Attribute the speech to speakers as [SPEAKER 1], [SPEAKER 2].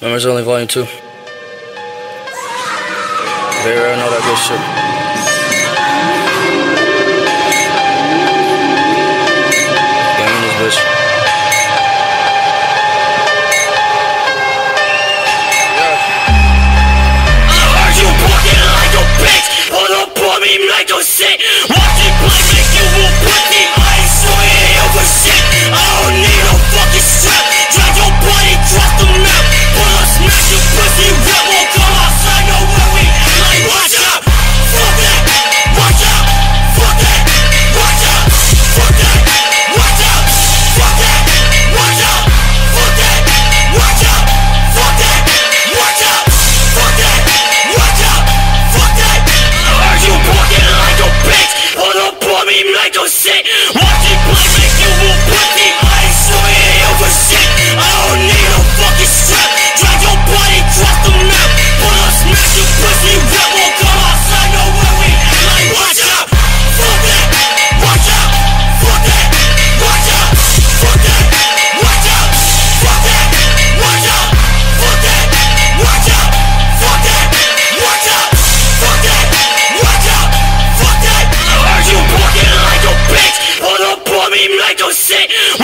[SPEAKER 1] Memories Only Volume 2. They rare and all that good shit. Yeah, I'm in.
[SPEAKER 2] I heard you walking like a bitch, all up on me like a shit. shit